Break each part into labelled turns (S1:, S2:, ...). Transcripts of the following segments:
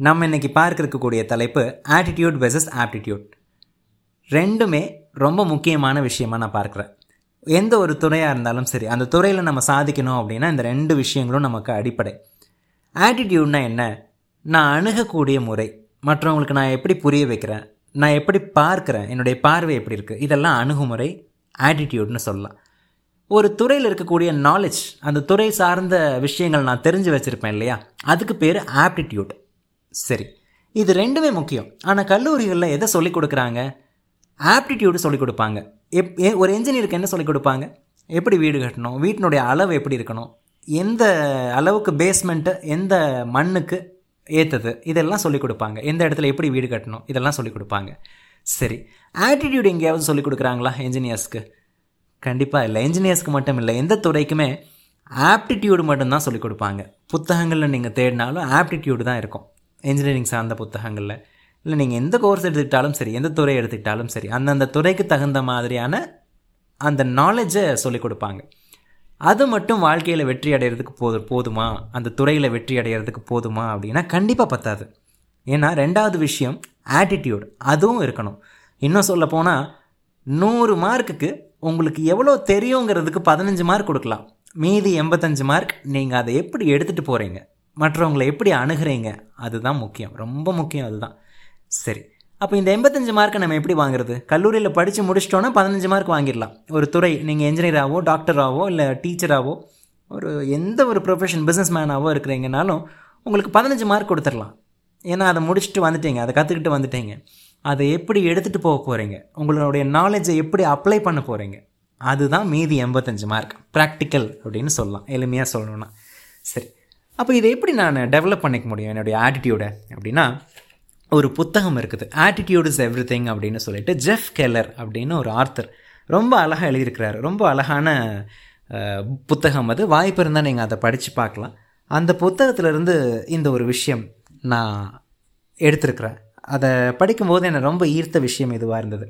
S1: நம்ம இன்னைக்கு பார்க்க இருக்கக்கூடிய தலைப்பு ஆட்டிடியூட் வெர்சஸ் ஆப்டிடியூட் ரெண்டுமே ரொம்ப முக்கியமான விஷயமா நான் பார்க்குறேன். எந்த ஒரு துறையாக இருந்தாலும் சரி அந்த துறையில் நம்ம சாதிக்கணும் அப்படின்னா இந்த ரெண்டு விஷயங்களும் நமக்கு அடிப்படை. ஆட்டிடியூட்னா என்ன? நான் அணுகக்கூடிய முறை. மற்றவங்களுக்கு நான் எப்படி புரிய வைக்கிறேன்? நான் எப்படி பார்க்குறேன்? என்னுடைய பார்வை எப்படி இருக்குது இதெல்லாம் அணுகுமுறை ஆட்டிடியூட்னு சொல்லலாம். ஒரு துறையில் இருக்கக்கூடிய நாலேஜ் அந்த துறை சார்ந்த விஷயங்கள் நான் தெரிஞ்சு வச்சுருப்பேன் இல்லையா? அதுக்கு பேர் ஆப்டிடியூட் சரி. இது ரெண்டுமே முக்கியம். ஆனால் கல்லூரிகளில் எதை சொல்லிக் கொடுக்குறாங்க? ஆப்டிடியூடு சொல்லிக் கொடுப்பாங்க. எப் ஏ- ஒரு என்ஜினியருக்கு என்ன சொல்லிக் கொடுப்பாங்க? எப்படி வீடு கட்டணும்? வீட்டினுடைய அளவு எப்படி இருக்கணும்? எந்த அளவுக்கு பேஸ்மெண்ட்டு எந்த மண்ணுக்கு ஏற்றுது இதெல்லாம் சொல்லிக் கொடுப்பாங்க. எந்த இடத்துல எப்படி வீடு கட்டணும்? இதெல்லாம் சொல்லிக் கொடுப்பாங்க. சரி. ஆட்டிடியூட் எங்கேயாவது சொல்லிக் கொடுக்குறாங்களா என்ஜினியர்ஸ்க்கு கண்டிப்பாக இல்லை. என்ஜினியர்ஸ்க்கு மட்டும் இல்லை. எந்த துறைக்குமே ஆப்டிடியூடு மட்டும்தான் சொல்லிக் கொடுப்பாங்க. புத்தகங்களில் நீங்கள் தேடினாலும் ஆப்டிடியூடு தான் இருக்கும். இன்ஜினியரிங் சார்ந்த புத்தகங்களில். இல்லை நீங்கள் எந்த கோர்ஸ் எடுத்துக்கிட்டாலும் சரி எந்த துறை எடுத்துக்கிட்டாலும் சரி அந்தந்த துறைக்கு தகுந்த மாதிரியான அந்த நாலேஜை சொல்லிக் கொடுப்பாங்க. அது மட்டும் வாழ்க்கையில் வெற்றி அடைகிறதுக்கு போது போதுமா? அந்த துறையில் வெற்றி அடைகிறதுக்கு போதுமா அப்படின்னா கண்டிப்பாக பத்தாது. ஏன்னா ரெண்டாவது விஷயம் ஆட்டிடியூட் அதுவும் இருக்கணும். இன்னும் சொல்ல போனால் நூறு மார்க்குக்கு உங்களுக்கு எவ்வளோ தெரியுங்கிறதுக்கு பதினஞ்சு மார்க் கொடுக்கலாம். மீதி எண்பத்தஞ்சு மார்க் நீங்கள் அதை எப்படி எடுத்துகிட்டு போகிறீங்க மற்றவங்களை எப்படி அணுகிறீங்க? அதுதான் முக்கியம். ரொம்ப முக்கியம் அதுதான். சரி. அப்போ இந்த எண்பத்தஞ்சு மார்க்கை நம்ம எப்படி வாங்குறது? கல்லூரியில் படித்து முடிச்சிட்டோன்னா பதினஞ்சு மார்க் வாங்கிடலாம். ஒரு துறை நீங்கள் என்ஜினியராகவோ டாக்டராகவோ இல்லை டீச்சராகவோ ஒரு எந்த ஒரு ப்ரொஃபஷன் பிஸ்னஸ் மேனாகவோ இருக்கிறீங்கனாலும் உங்களுக்கு பதினஞ்சு மார்க் கொடுத்துடலாம். ஏன்னா அதை முடிச்சுட்டு வந்துட்டீங்க. அதை கற்றுக்கிட்டு வந்துட்டீங்க. அதை எப்படி எடுத்துகிட்டு போக போகிறீங்க உங்களுடைய நாலேஜை எப்படி அப்ளை பண்ண போகிறீங்க அதுதான் மீதி எண்பத்தஞ்சு மார்க் ப்ராக்டிக்கல் அப்படின்னு சொல்லலாம். எளிமையாக சொல்லணும்னா. சரி. அப்போ இதை எப்படி நான் டெவலப் பண்ணிக்க முடியும்? என்னுடைய ஆட்டிடியூடை அப்படின்னா ஒரு புத்தகம் இருக்குது. ஆட்டிடியூட் இஸ் எவ்ரி திங் அப்படின்னு சொல்லிட்டு ஜெஃப் கெல்லர் அப்படின்னு ஒரு ஆர்த்தர் ரொம்ப அழகாக எழுதியிருக்கிறாரு. ரொம்ப அழகான புத்தகம் அது. வாய்ப்பு இருந்தால் நீங்கள் அதை படித்து பார்க்கலாம். அந்த புத்தகத்திலிருந்து இந்த ஒரு விஷயம் நான் எடுத்திருக்கிறேன். அதை படிக்கும்போது என்னை ரொம்ப ஈர்த்த விஷயம் இதுவாக இருந்தது.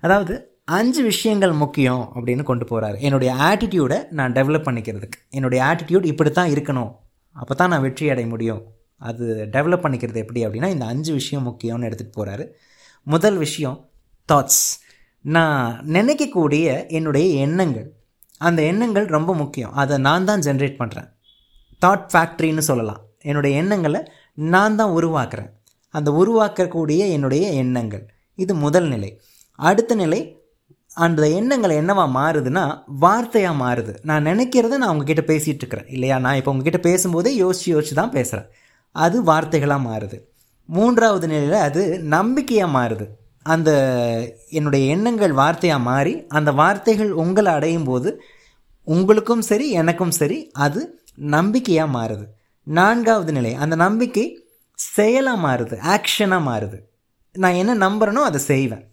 S1: அதாவது அஞ்சு விஷயங்கள் முக்கியம் அப்படின்னு கொண்டு போகிறாரு என்னுடைய ஆட்டிடியூடை நான் டெவலப் பண்ணிக்கிறதுக்கு. என்னுடைய ஆட்டிடியூட் இப்படி தான் இருக்கணும் அப்போ தான் நான் வெற்றி அடைய முடியும். அது டெவலப் பண்ணிக்கிறது எப்படி அப்படின்னா இந்த அஞ்சு விஷயம் முக்கியம்னு எடுத்துகிட்டு போகிறாரு முதல் விஷயம் தாட்ஸ் நான் நினைக்கக்கூடிய என்னுடைய எண்ணங்கள். அந்த எண்ணங்கள் ரொம்ப முக்கியம். அதை நான் தான் ஜென்ரேட் பண்ணுறேன் தாட் ஃபேக்ட்ரின்னு சொல்லலாம். என்னுடைய எண்ணங்களை நான் தான் உருவாக்குறேன். அந்த உருவாக்கக்கூடிய என்னுடைய எண்ணங்கள். இது முதல் நிலை. அடுத்த நிலை அந்த எண்ணங்கள் என்னவா மாறுதுன்னா வார்த்தையாக மாறுது. நான் நினைக்கிறத நான் உங்ககிட்ட பேசிகிட்டு இருக்கிறேன் இல்லையா? நான் இப்போ உங்ககிட்ட பேசும்போதே யோசிச்சு யோசிச்சு தான் பேசுகிறேன் அது வார்த்தைகளாக மாறுது. மூன்றாவது நிலையில் அது நம்பிக்கையாக மாறுது. அந்த என்னுடைய எண்ணங்கள் வார்த்தையாக மாறி அந்த வார்த்தைகள் உங்களை அடையும் போது உங்களுக்கும் சரி எனக்கும் சரி அது நம்பிக்கையாக மாறுது. நான்காவது நிலை அந்த நம்பிக்கை செயலாக மாறுது ஆக்ஷனாக மாறுது. நான் என்ன நம்புகிறேனோ அதை செய்வேன்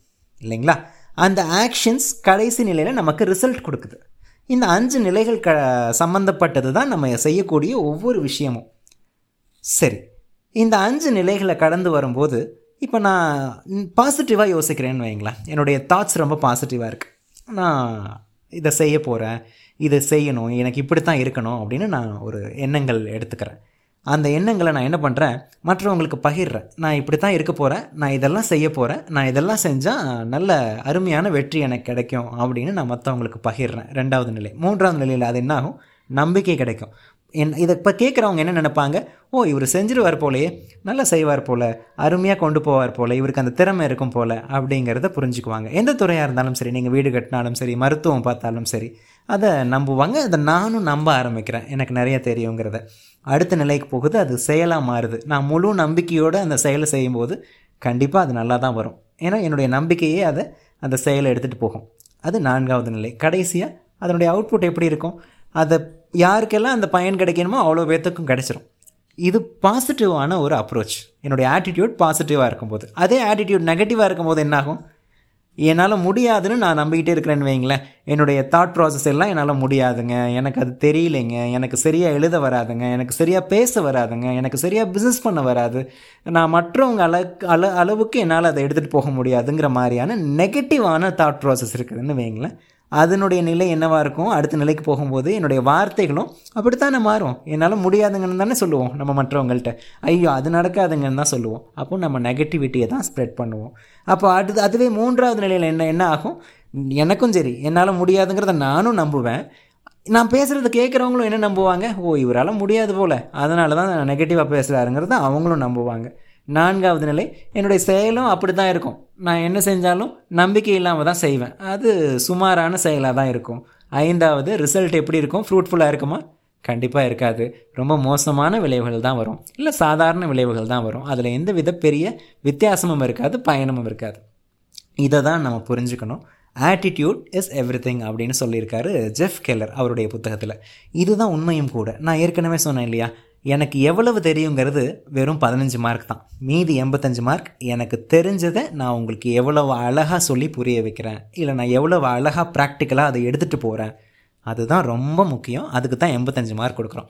S1: இல்லைங்களா? அந்த ஆக்ஷன்ஸ் கடைசி நிலையில் நமக்கு ரிசல்ட் கொடுக்குது. இந்த அஞ்சு நிலைகள் க சம்மந்தப்பட்டது தான் நம்ம செய்யக்கூடிய ஒவ்வொரு விஷயமும். சரி இந்த அஞ்சு நிலைகளை கடந்து வரும்போது இப்போ நான் பாசிட்டிவாக யோசிக்கிறேன்னு வைங்களேன். என்னுடைய தாட்ஸ் ரொம்ப பாசிட்டிவாக இருக்குது நான் இதை செய்ய போகிறேன் இதை செய்யணும் எனக்கு இப்படி தான் இருக்கணும் அப்படின்னு நான் ஒரு எண்ணங்கள் எடுத்துக்கிறேன். அந்த எண்ணங்களை நான் என்ன பண்ணுறேன் மற்றவங்களுக்கு பகிர்றேன். நான் இப்படி தான் இருக்க போகிறேன் நான் இதெல்லாம் செய்ய போகிறேன் நான் இதெல்லாம் செஞ்சால் நல்ல அருமையான வெற்றி எனக்கு கிடைக்கும் அப்படின்னு நான் மற்றவங்களுக்கு பகிர்றேன். ரெண்டாவது நிலை. மூன்றாவது நிலையில் அது என்ன ஆகும்? நம்பிக்கை கிடைக்கும். என் இதை இப்போ கேட்குறவங்க என்ன நினைப்பாங்க? ஓ இவர் செஞ்சிருவார் போலையே. நல்லா செய்வார் போல. அருமையாக கொண்டு போவார் போல. இவருக்கு அந்த திறமை இருக்கும் போல அப்படிங்கிறத புரிஞ்சுக்குவாங்க. எந்த துறையாக இருந்தாலும் சரி நீங்கள் வீடு கட்டினாலும் சரி மருத்துவம் பார்த்தாலும் சரி அதை நம்புவாங்க அதை நானும் நம்ப ஆரம்பிக்கிறேன். எனக்கு நிறைய தெரியுங்கிறத. அடுத்த நிலைக்கு போகுது அது செயலாக மாறுது. நான் முழு நம்பிக்கையோடு அந்த செயலை செய்யும்போது கண்டிப்பாக அது நல்லா தான் வரும். ஏன்னா என்னுடைய நம்பிக்கையே அதை அந்த செயலை எடுத்துகிட்டு போகும். அது நான்காவது நிலை. கடைசியாக அதனுடைய அவுட்புட் எப்படி இருக்கும்? அதை யாருக்கெல்லாம் அந்த பயன் கிடைக்கணுமோ அவ்வளோ பேர்த்துக்கும் கிடைச்சிரும். இது பாசிட்டிவான ஒரு அப்ரோச் என்னுடைய ஆட்டிடியூட் பாசிட்டிவாக இருக்கும்போது. அதே ஆட்டிடியூட் நெகட்டிவாக இருக்கும்போது என்னாகும்? என்னால் முடியாதுன்னு நான் நம்பிக்கிட்டே இருக்கிறேன்னு வைங்களேன். என்னுடைய தாட் ப்ராசஸ் எல்லாம் என்னால் முடியாதுங்க. எனக்கு அது தெரியலைங்க. எனக்கு சரியாக எழுத வராதுங்க. எனக்கு சரியாக பேச வராதுங்க. எனக்கு சரியாக பிஸ்னஸ் பண்ண வராது. நான் மற்றவங்க அள அள அளவுக்கு என்னால் அதை எடுத்துகிட்டு போக முடியாதுங்கிற மாதிரியான நெகட்டிவான தாட் ப்ராசஸ் இருக்குதுன்னு வைங்களேன். அதனுடைய நிலை என்னவாக இருக்கும்? அடுத்த நிலைக்கு போகும்போது என்னுடைய வார்த்தைகளும் அப்படித்தானே மாறும். என்னால் முடியாதுங்கன்னு தானே சொல்லுவோம் நம்ம மற்றவங்கள்ட்ட. ஐயோ அது நடக்காதுங்கன்னு தான் சொல்லுவோம். அப்போ நம்ம நெகட்டிவிட்டியை தான் ஸ்ப்ரெட் பண்ணுவோம். அப்போ அடுத்து அதுவே மூன்றாவது நிலையில் என்ன என்ன ஆகும்? எனக்கும் சரி என்னால் முடியாதுங்கிறத நானும் நம்புவேன். நான் பேசுகிறத கேட்குறவங்களும் என்ன நம்புவாங்க? ஓ இவரால் முடியாது போல். அதனால தான் நெகட்டிவாக பேசுகிறாருங்கிறத அவங்களும் நம்புவாங்க. நான்காவது நிலை என்னுடைய செயலும் அப்படி தான் இருக்கும். நான் என்ன செஞ்சாலும் நம்பிக்கை இல்லாமல் தான் செய்வேன். அது சுமாரான செயலாக தான் இருக்கும். ஐந்தாவது ரிசல்ட் எப்படி இருக்கும்? ஃப்ரூட்ஃபுல்லாக இருக்குமா? கண்டிப்பாக இருக்காது. ரொம்ப மோசமான விளைவுகள் தான் வரும். இல்லை சாதாரண விளைவுகள் தான் வரும். அதில் எந்த வித பெரிய வித்தியாசமும் இருக்காது பயணமும் இருக்காது. இதை தான் நம்ம புரிஞ்சுக்கணும். ஆட்டிடியூட் இஸ் எவ்ரி திங் அப்படின்னு சொல்லியிருக்காரு ஜெஃப் கெல்லர் அவருடைய புத்தகத்தில். இதுதான் உண்மையும் கூட. நான் ஏற்கனவே சொன்னேன் இல்லையா? எனக்கு எவ்வளவு தெரியுங்கிறது வெறும் பதினஞ்சு மார்க் தான். மீதி எண்பத்தஞ்சு மார்க் எனக்கு தெரிஞ்சதை நான் உங்களுக்கு எவ்வளவு அழகாக சொல்லி புரிய வைக்கிறேன். இல்லை நான் எவ்வளவு அழகாக ப்ராக்டிக்கலாக அதை எடுத்துகிட்டு போகிறேன் அதுதான் ரொம்ப முக்கியம். அதுக்கு தான் எண்பத்தஞ்சு மார்க் கொடுக்குறோம்.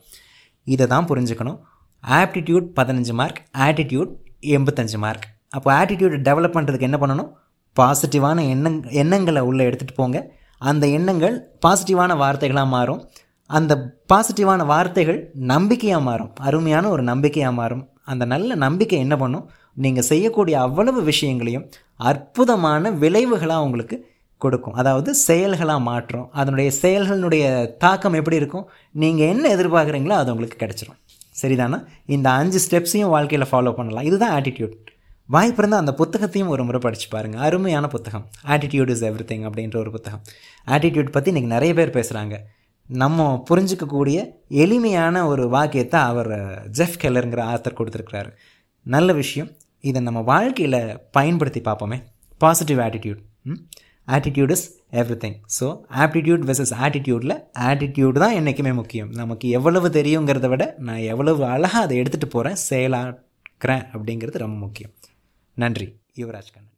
S1: இதை தான் புரிஞ்சுக்கணும். ஆப்டிடியூட் பதினஞ்சு மார்க் ஆட்டிடியூட் எண்பத்தஞ்சு மார்க் அப்போ ஆட்டிடியூட் டெவலப் பண்ணுறதுக்கு என்ன பண்ணணும்? பாசிட்டிவான எண்ணங் எண்ணங்களை உள்ளே எடுத்துகிட்டு போங்க. அந்த எண்ணங்கள் பாசிட்டிவான வார்த்தைகளாக மாறும். அந்த பாசிட்டிவான வார்த்தைகள் நம்பிக்கையாக மாறும். அருமையான ஒரு நம்பிக்கையாக மாறும். அந்த நல்ல நம்பிக்கை என்ன பண்ணும்? நீங்கள் செய்யக்கூடிய அவ்வளவு விஷயங்களையும் அற்புதமான விளைவுகளாக உங்களுக்கு கொடுக்கும். அதாவது செயல்களாக மாற்றும். அதனுடைய செயல்களினுடைய தாக்கம் எப்படி இருக்கும்? நீங்கள் என்ன எதிர்பார்க்குறீங்களோ அது உங்களுக்கு கிடச்சிரும். சரிதானா? இந்த அஞ்சு ஸ்டெப்ஸையும் வாழ்க்கையில் ஃபாலோ பண்ணலாம். இதுதான் ஆட்டிடியூட் வாய்ப்பு இருந்தால் அந்த புத்தகத்தையும் ஒரு முறை படித்து பாருங்கள் அருமையான புத்தகம். ஆட்டிடியூட் இஸ் எவ்ரி திங் அப்படின்ற ஒரு புத்தகம். ஆட்டிடியூட் பற்றி இன்றைக்கி நிறைய பேர் பேசுகிறாங்க நம்ம புரிஞ்சிக்கக்கூடிய எளிமையான ஒரு வாக்கியத்தை அவர் ஜெஃப் கெல்லருங்கிற ஆத்தர் கொடுத்துருக்கிறாரு. நல்ல விஷயம். இதை நம்ம வாழ்க்கையில் பயன்படுத்தி பார்ப்போமே. Positive attitude attitude is everything so aptitude versus ஆட்டிடியூடில் attitude தான் என்றைக்குமே முக்கியம். நமக்கு எவ்வளவு தெரியுங்கிறத விட நான் எவ்வளவு அழகாக அதை எடுத்துகிட்டு போகிறேன் செயலாக்கிறேன் அப்படிங்கிறது ரொம்ப முக்கியம். நன்றி. யுவராஜ் கண்ணன்.